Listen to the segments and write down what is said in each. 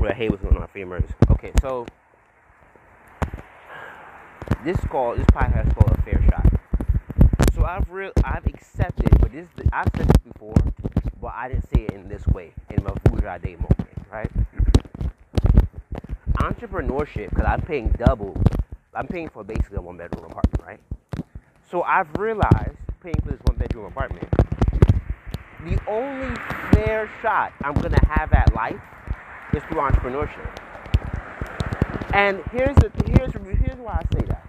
Well, hey, what's going on, famers? Okay, so this call, this podcast is called a fair shot. So I've real, I've accepted, but this, I've said this before, but I didn't say it in this way in my Fuja Day moment, right? Entrepreneurship, because I'm paying double, I'm paying for basically a one bedroom apartment, right? So I've realized paying for this one bedroom apartment, the only fair shot I'm gonna have at life is through entrepreneurship. And here's the, here's here's why I say that.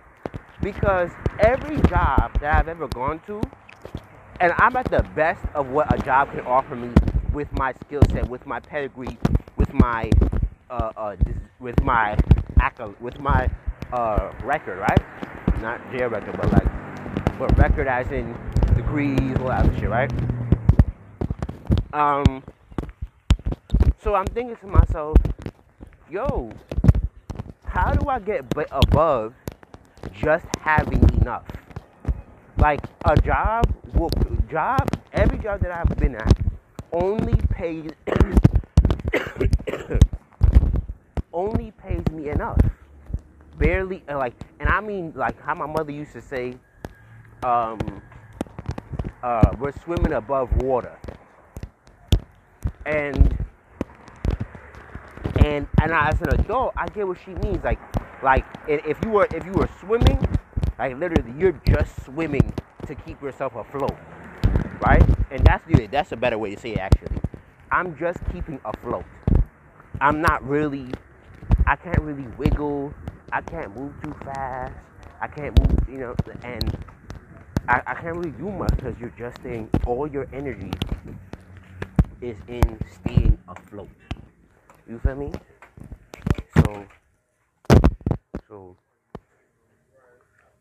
Because every job that I've ever gone to, and I'm at the best of what a job can offer me with my skill set, with my pedigree, with my uh, uh, with my with my uh, record, right? Not jail record, but like, but record as in degrees, all that shit, right? Um, so I'm thinking to myself, yo, how do I get above just having enough? Like a job, will, job, every job that I've been at only pays only pays me enough. Barely, like, and I mean, like how my mother used to say, um, uh, we're swimming above water, and and and as an adult, I get what she means. Like, like if you were if you were swimming, like literally, you're just swimming to keep yourself afloat, right? And that's that's a better way to say it. Actually, I'm just keeping afloat. I'm not really. I can't really wiggle. I can't move too fast. I can't move, you know, and I, I can't really do much because you're just staying. All your energy is in staying afloat. You feel me? So, so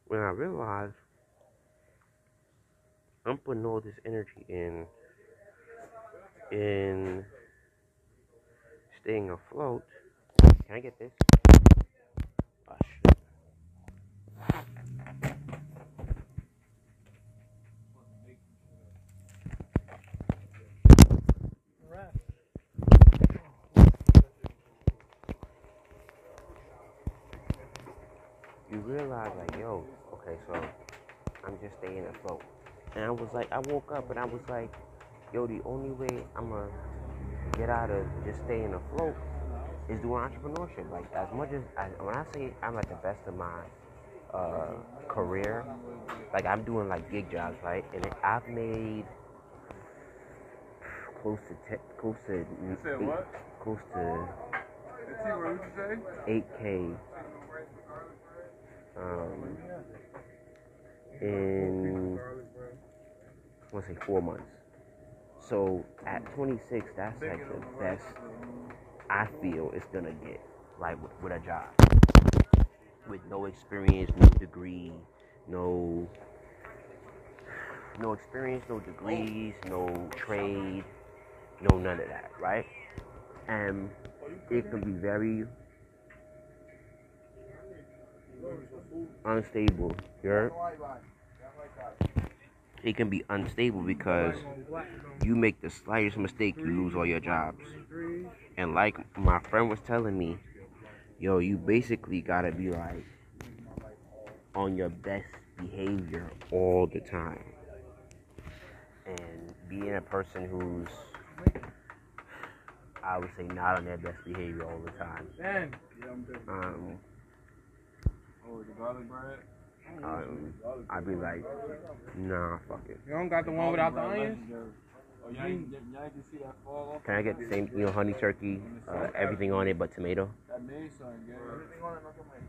when I realized I'm putting all this energy in in staying afloat. Can I get this? Oh shit. You realize like, yo, okay, so I'm just staying afloat. And I was like, I woke up and I was like, yo, the only way I'm gonna get out of just staying afloat is doing entrepreneurship. Like as much as I, when I say I'm at the best of my uh, career, like I'm doing like gig jobs, right? And I've made close to te- close to You said eight- what? close to Hey, T, what did you say? eight k um, in I want to say four months. So at 26, that's like the best I feel it's gonna get, like with, with a job, with no experience, no degree, no no experience, no degrees, no trade, no none of that, right? And it can be very unstable. You're, it can be unstable because you make the slightest mistake, you lose all your jobs. And like my friend was telling me, yo, you basically gotta be like on your best behavior all the time. And being a person who's, I would say, not on their best behavior all the time. Ben. Yeah, I'm good. Um, Oh, the garlic bread? um, I'd be like, nah, fuck it. You don't got the one without the onions? Oh, y'all y'all ain't see that fall off? Can I get the same, you know, honey turkey, uh, everything on it but tomato? That made something, gang.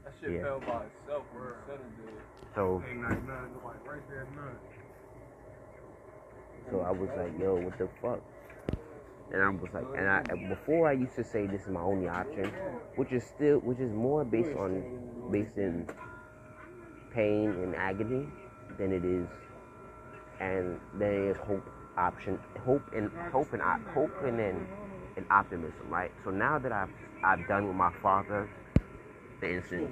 That shit Yeah. fell by itself when you said it did. So, Ain't like nothing, nobody right there, none. so I was like, yo, what the fuck? And I was like, and I before I used to say this is my only option, which is still, which is more based on, based in pain and agony than it is, and then it is hope option, hope and hope and op- hope and then and optimism, right? So now that I've I've done what my father, for instance,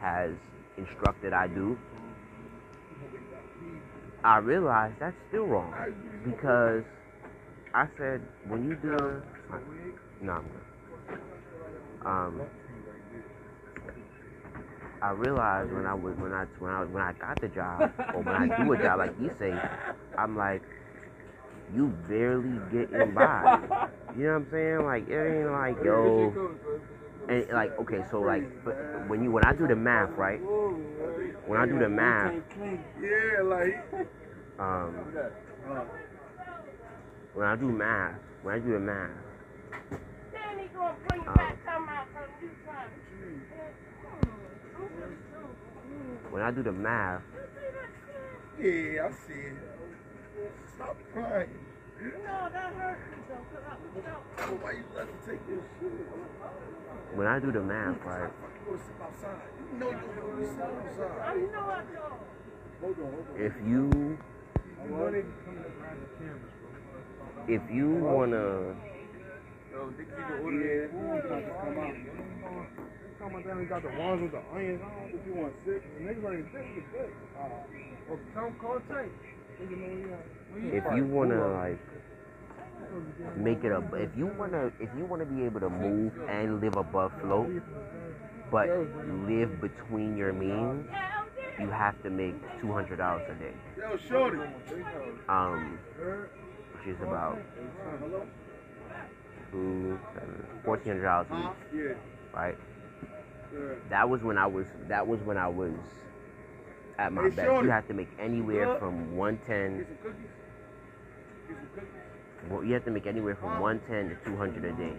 has instructed I do, I realized that's still wrong because I said when you do no, I'm good. um, I realized when I was when I when I when I got the job or when I do a job like you say, I'm like, you barely getting by. You know what I'm saying? Like it ain't like yo, and like okay, so like but when you when I do the math, right? When I do the math, Yeah, like. um, when I do math, when I do the math, Then he gonna bring you Um, back talking about some new time. When I do the math, Yeah, I see it. Stop crying. No, that hurt me though, 'cause I was so. Well, why you let me take this shit? when I do the math, right? Fuck, you outside. You know you don't to sit outside. I know I don't. Hold on, hold on. If you You know they come to the cameras, if you wanna Yo, they keep the order there. Food about to come on down, he got the ones with the onions on. If you want six, the niggas ready to take the dick. Uh, well, tell him call Tank. Nigga know he got- where if you wanna like make it a if you wanna if you wanna be able to move and live above float but live between your means you have to make two hundred dollars a day Yo, shorty. um which is about two seven fourteen hundred dollars a Huh? week right Yeah. that was when i was that was when i was at my Hey, best shorty. you have to make anywhere from 110 Get some cookies. Get some cookies. well, you have to make anywhere from 110 to 200 a day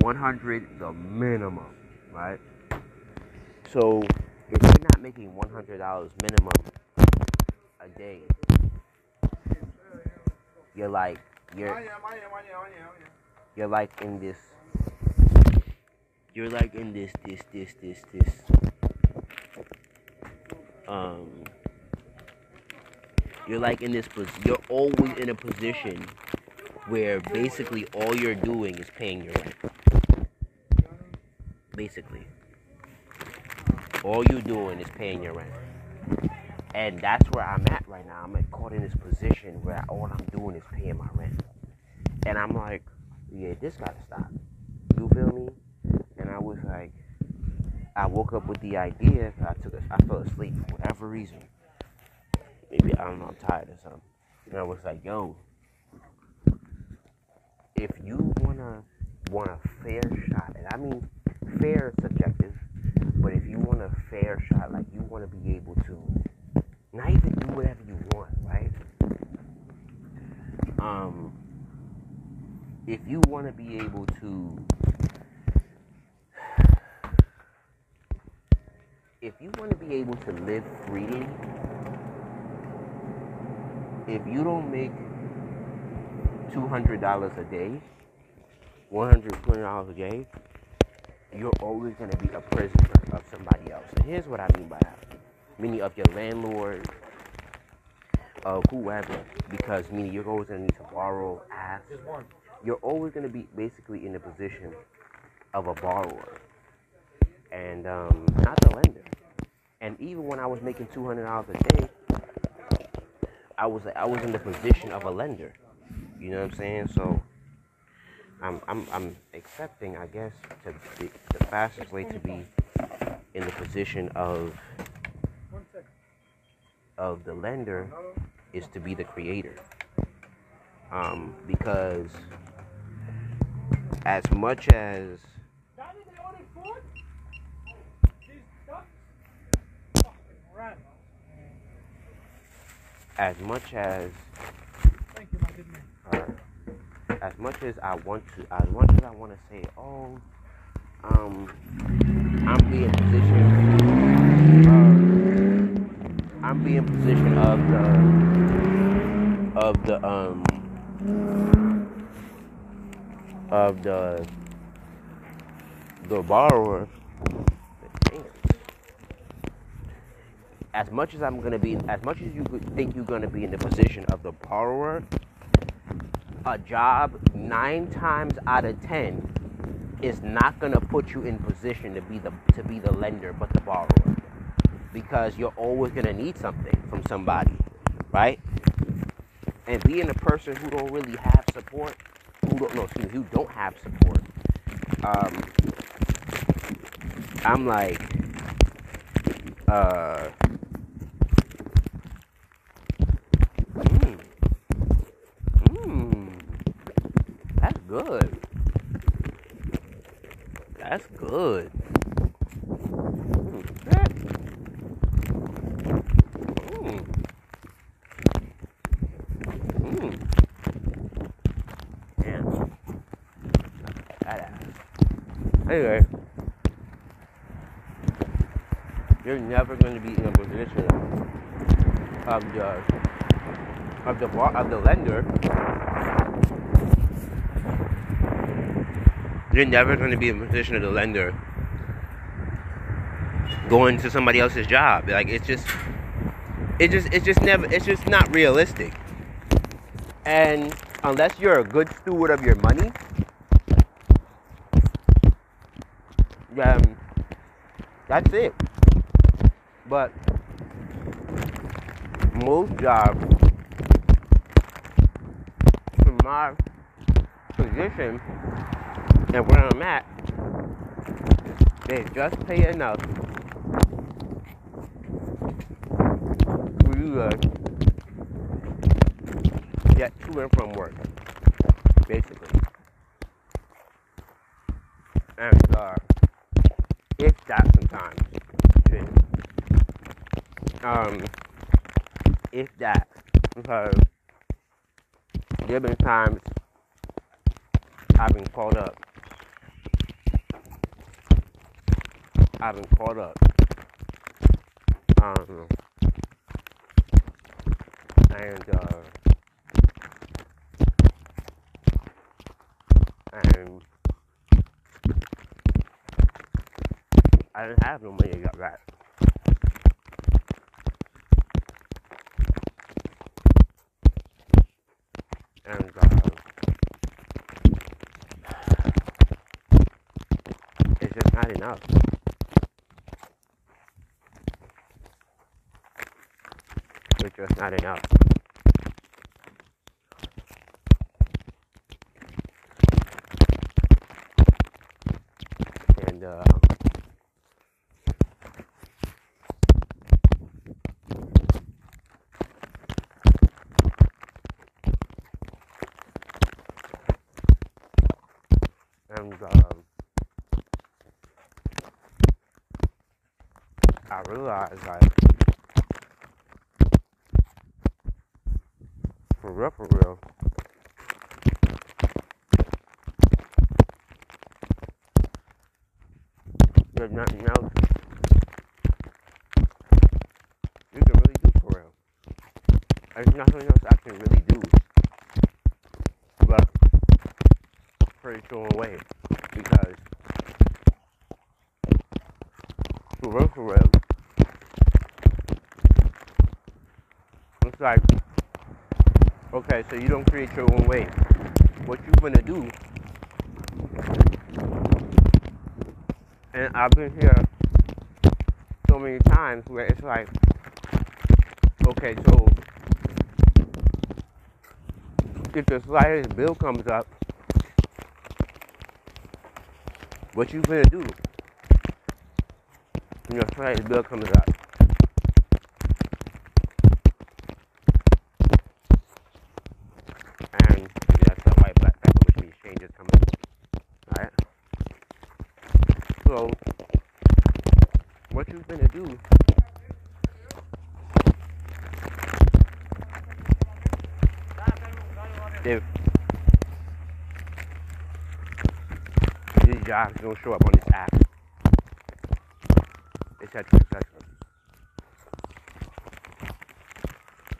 100 the minimum right so if you're not making $100 minimum a day you're like you're you're like in this you're like in this this this this this um you're like in this you're always in a position where basically all you're doing is paying your rent. Basically. All you're doing is paying your rent. And that's where i'm at right now. I'm caught in this position where all i'm doing is paying my rent. And i'm like yeah, this gotta stop. You feel me? Like, I woke up with the idea. I took, a, I fell asleep for whatever reason. Maybe I don't know. I'm tired or something. And I was like, yo, if you wanna want a fair shot, and I mean fair is subjective, but if you want a fair shot, like you want to be able to not even do whatever you want, right? Um if you want to be able to if you want to be able to live freely if you don't make $200 a day $120 a day you're always going to be a prisoner of somebody else. And here's what i mean by that. Meaning of your landlord of uh, whoever because meaning you're always going to need to borrow ask. You're always going to be basically in the position of a borrower and um, not the lender. And even when I was making two hundred dollars a day, I was I was in the position of a lender. You know what I'm saying? So I'm I'm I'm accepting, I guess, to be, the fastest way to be in the position of of the lender is to be the creator. Um, because as much as as much as uh, as much as I want to as much as I want to say oh um I'm being position uh, I'm being position of the of the um of the the borrower. As much as I'm gonna be, as much as you think you're gonna be in the position of the borrower, a job nine times out of ten is not gonna put you in position to be the to be the lender, but the borrower, because you're always gonna need something from somebody, right? And being a person who don't really have support, who don't no, excuse me, who don't have support, um, I'm like, uh, good. That's good. Anyway, you're never going to be in a position of the of the of the lender. You're never going to be in position of the lender going to somebody else's job. Like it's just, it just, it's just never, it's just not realistic. And unless you're a good steward of your money, then that's it. But most jobs, from my position and where I'm at, they just pay enough for you to get to and from work, basically. And uh, if that sometimes, shit. um, if that, because there have been times I've been called up. I've been caught up. Um, and uh, and I didn't have no money to get back. And uh, it's just not enough. Just not enough. And uh, and um, I realized like for real, for real. There's nothing else you can really do for real. There's nothing else I can really do but pretty sure away because for real, for real, it's like okay, so you don't create your own way. What you're gonna do? And I've been here so many times where it's like, okay, so if the slightest bill comes up, what you gonna do? When your slightest bill comes up. And that's the white black pepper, which means change is coming. Alright? So what you gonna do if these jobs don't show up on this app, etc., etc.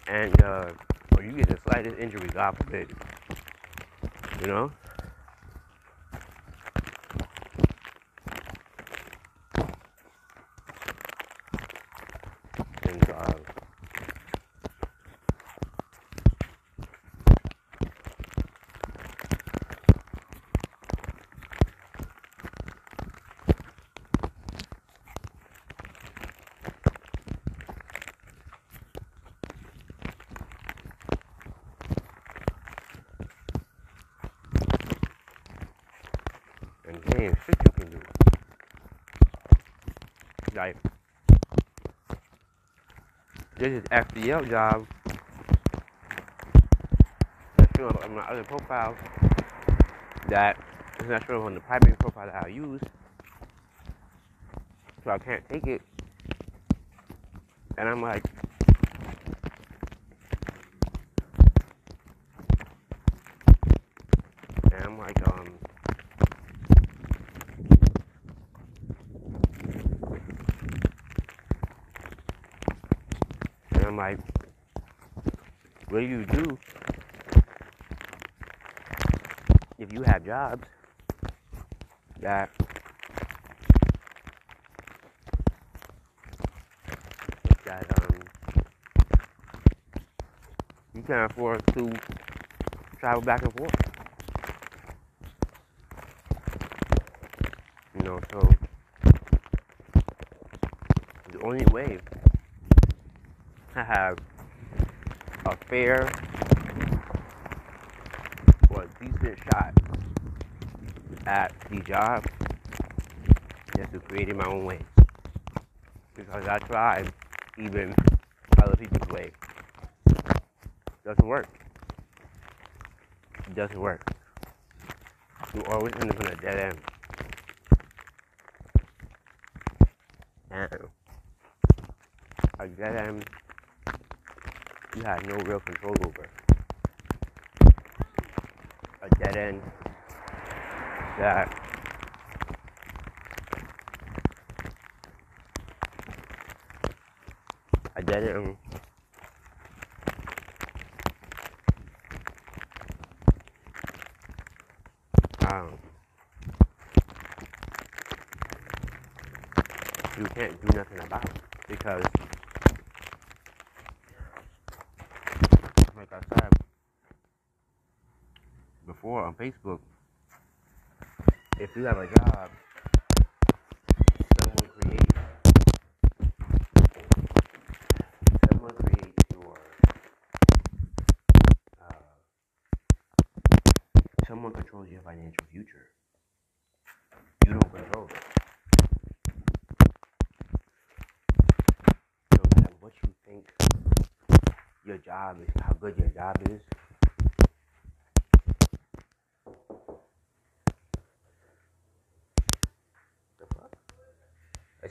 And uh, or you get the slightest injury, God forbid, you know. And uh, damn shit you can do. like this is FDL job. That's showing on my other profile that is not up on the primary profile that I use. So I can't take it. And I'm like, and I'm like, um, I'm like, what do you do if you have jobs that that um you can't afford to travel back and forth. You know, so the only way to have a fair or decent shot at the job just to create it my own way. Because I tried even other people's way. Doesn't work. It doesn't work. You always end up in a dead end. And a dead end you have no real control over. A dead end that a dead end um, you can't do nothing about because like I said before on Facebook, if you have a job, someone creates someone your uh, someone controls your financial future. You don't control it. No matter what you think your job is, how good your job is.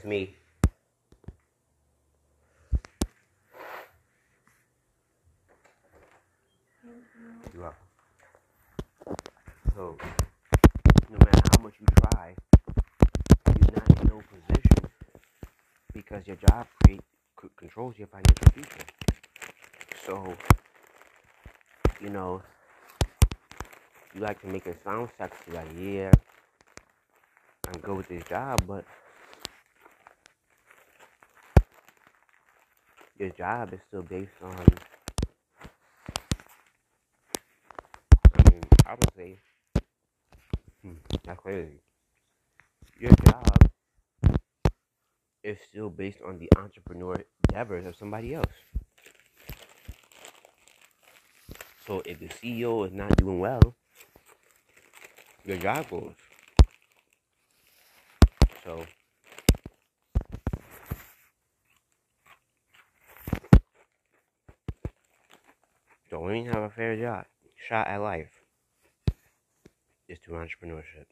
That's me. You are. So, no matter how much you try, you're not in no position because your job create, c- controls your financial future. So, you know, you like to make it sound sexy, like, yeah, I'm good with this job, but your job is still based on, I mean, I would say, hmm, that's crazy. Your job is still based on the entrepreneur endeavors of somebody else. So if the CEO is not doing well, your job goes. So have a fair job, shot at life is through entrepreneurship.